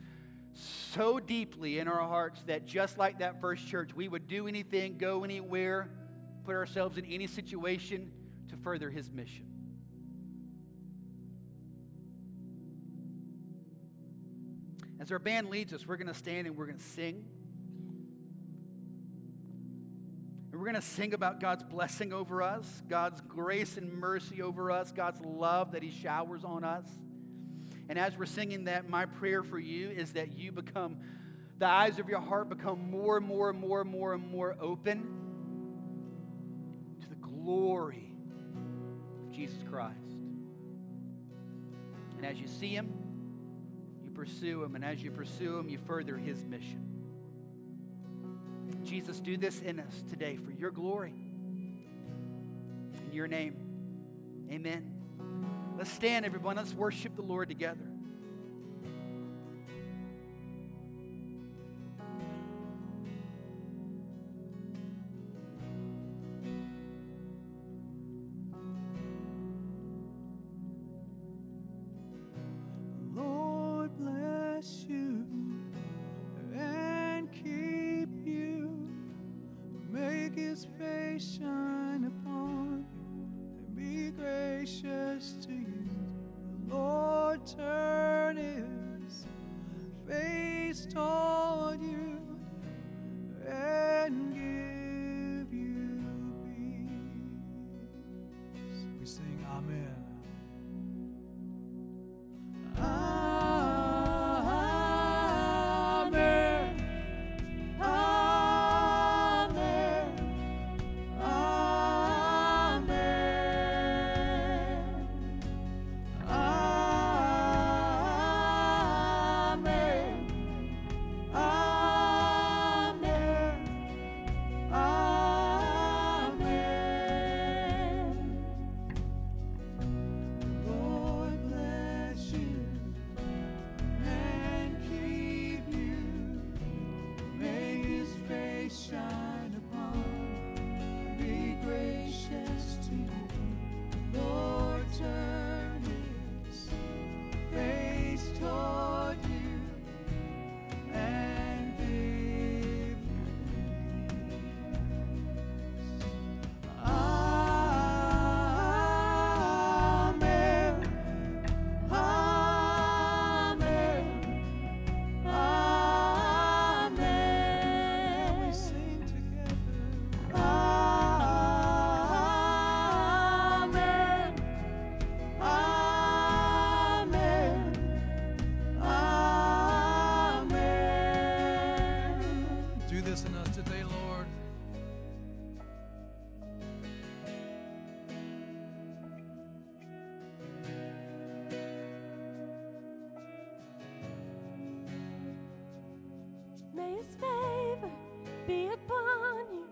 so deeply in our hearts that just like that first church, we would do anything, go anywhere, put ourselves in any situation to further his mission? As our band leads us, we're going to stand and we're going to sing. Going to sing about God's blessing over us, God's grace and mercy over us, God's love that He showers on us. And as we're singing that, my prayer for you is that you become, the eyes of your heart become more and more and more and more and more open to the glory of Jesus Christ. And as you see Him, you pursue Him. And as you pursue Him, you further His mission. Jesus, do this in us today for your glory. In your name, amen. Let's stand, everyone. Let's worship the Lord together. His favor be upon you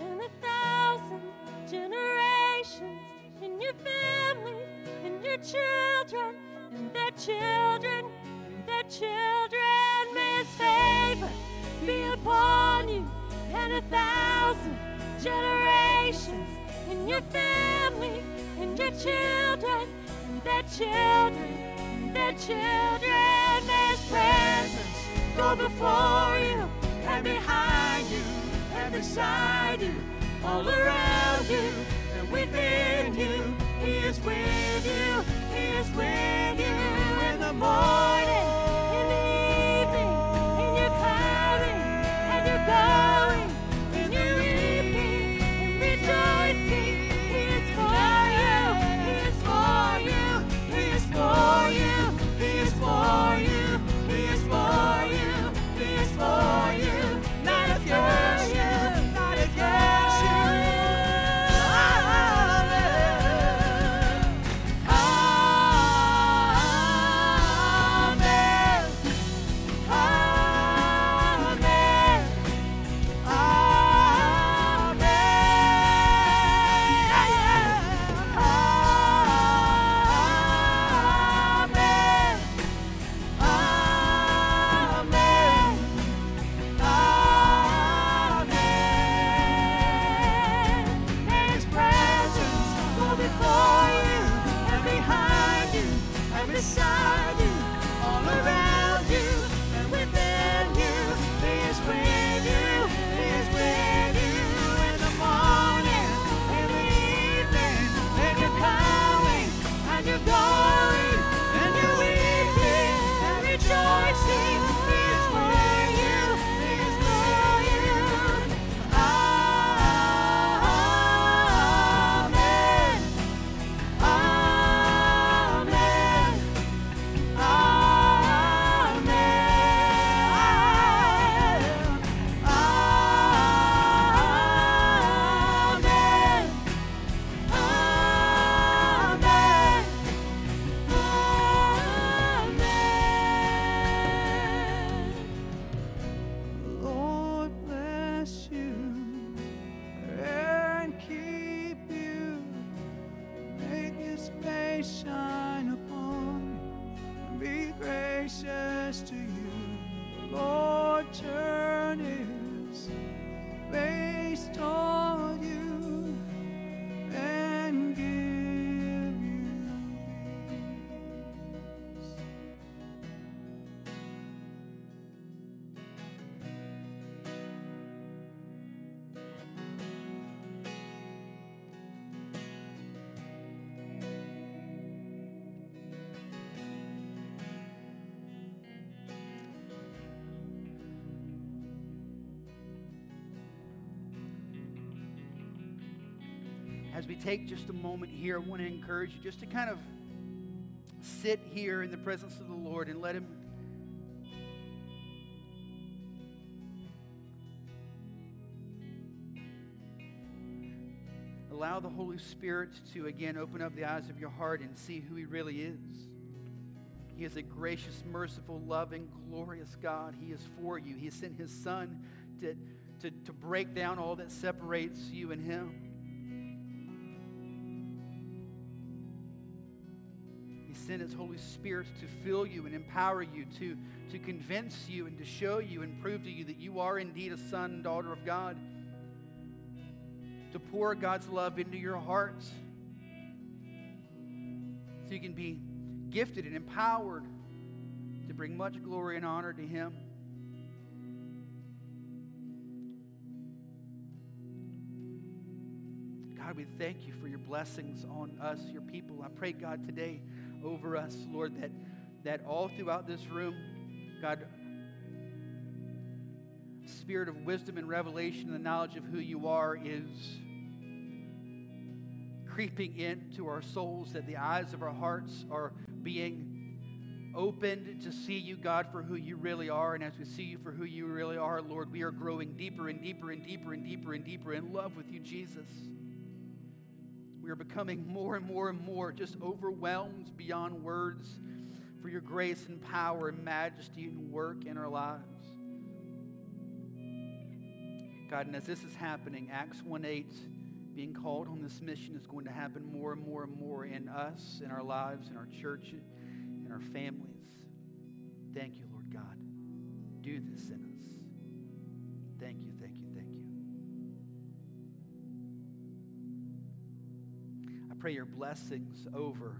and a thousand generations in your family and your children and their children and their children. May his favor be upon you and a thousand generations in your family and your children and their children and their children. May his presence go before you and behind you and beside you, all around you and within you. He is with you, He is with you in the morning, we take just a moment here, I want to encourage you just to kind of sit here in the presence of the Lord and let Him allow the Holy Spirit to again open up the eyes of your heart and see who He really is. He is a gracious, merciful, loving, glorious God. He is for you. He sent His Son to, to, to break down all that separates you and Him. He sent His Holy Spirit to fill you and empower you, to, to convince you and to show you and prove to you that you are indeed a son and daughter of God to pour God's love into your hearts so you can be gifted and empowered to bring much glory and honor to Him. God, we thank you for your blessings on us, your people. I pray, God, today over us, Lord, that, that all throughout this room, God, spirit of wisdom and revelation and the knowledge of who you are is creeping into our souls, that the eyes of our hearts are being opened to see you, God, for who you really are. And as we see you for who you really are, Lord, we are growing deeper and deeper and deeper and deeper and deeper in love with you, Jesus. Are becoming more and more and more just overwhelmed beyond words for your grace and power and majesty and work in our lives. God, and as this is happening, Acts 1 8, being called on this mission is going to happen more and more and more in us, in our lives, in our church, in our families. Thank you, Lord God. Do this in us. Thank you, pray your blessings over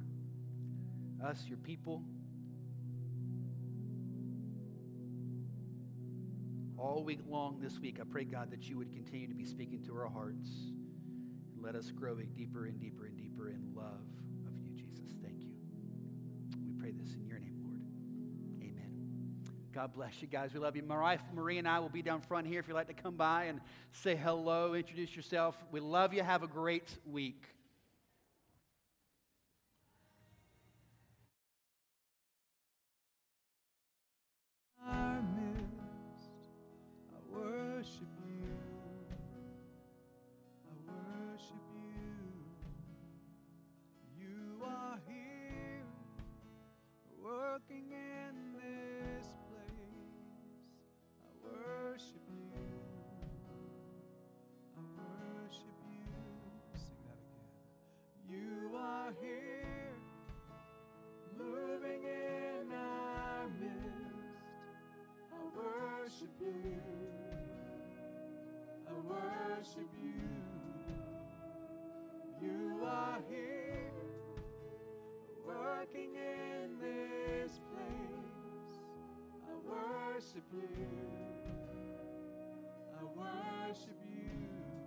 us, your people. All week long this week, I pray, God, that you would continue to be speaking to our hearts and let us grow deeper and deeper and deeper in love of you, Jesus. Thank you. We pray this in your name, Lord. Amen. God bless you guys. We love you. Marie and I will be down front here if you'd like to come by and say hello, introduce yourself. We love you. Have a great week.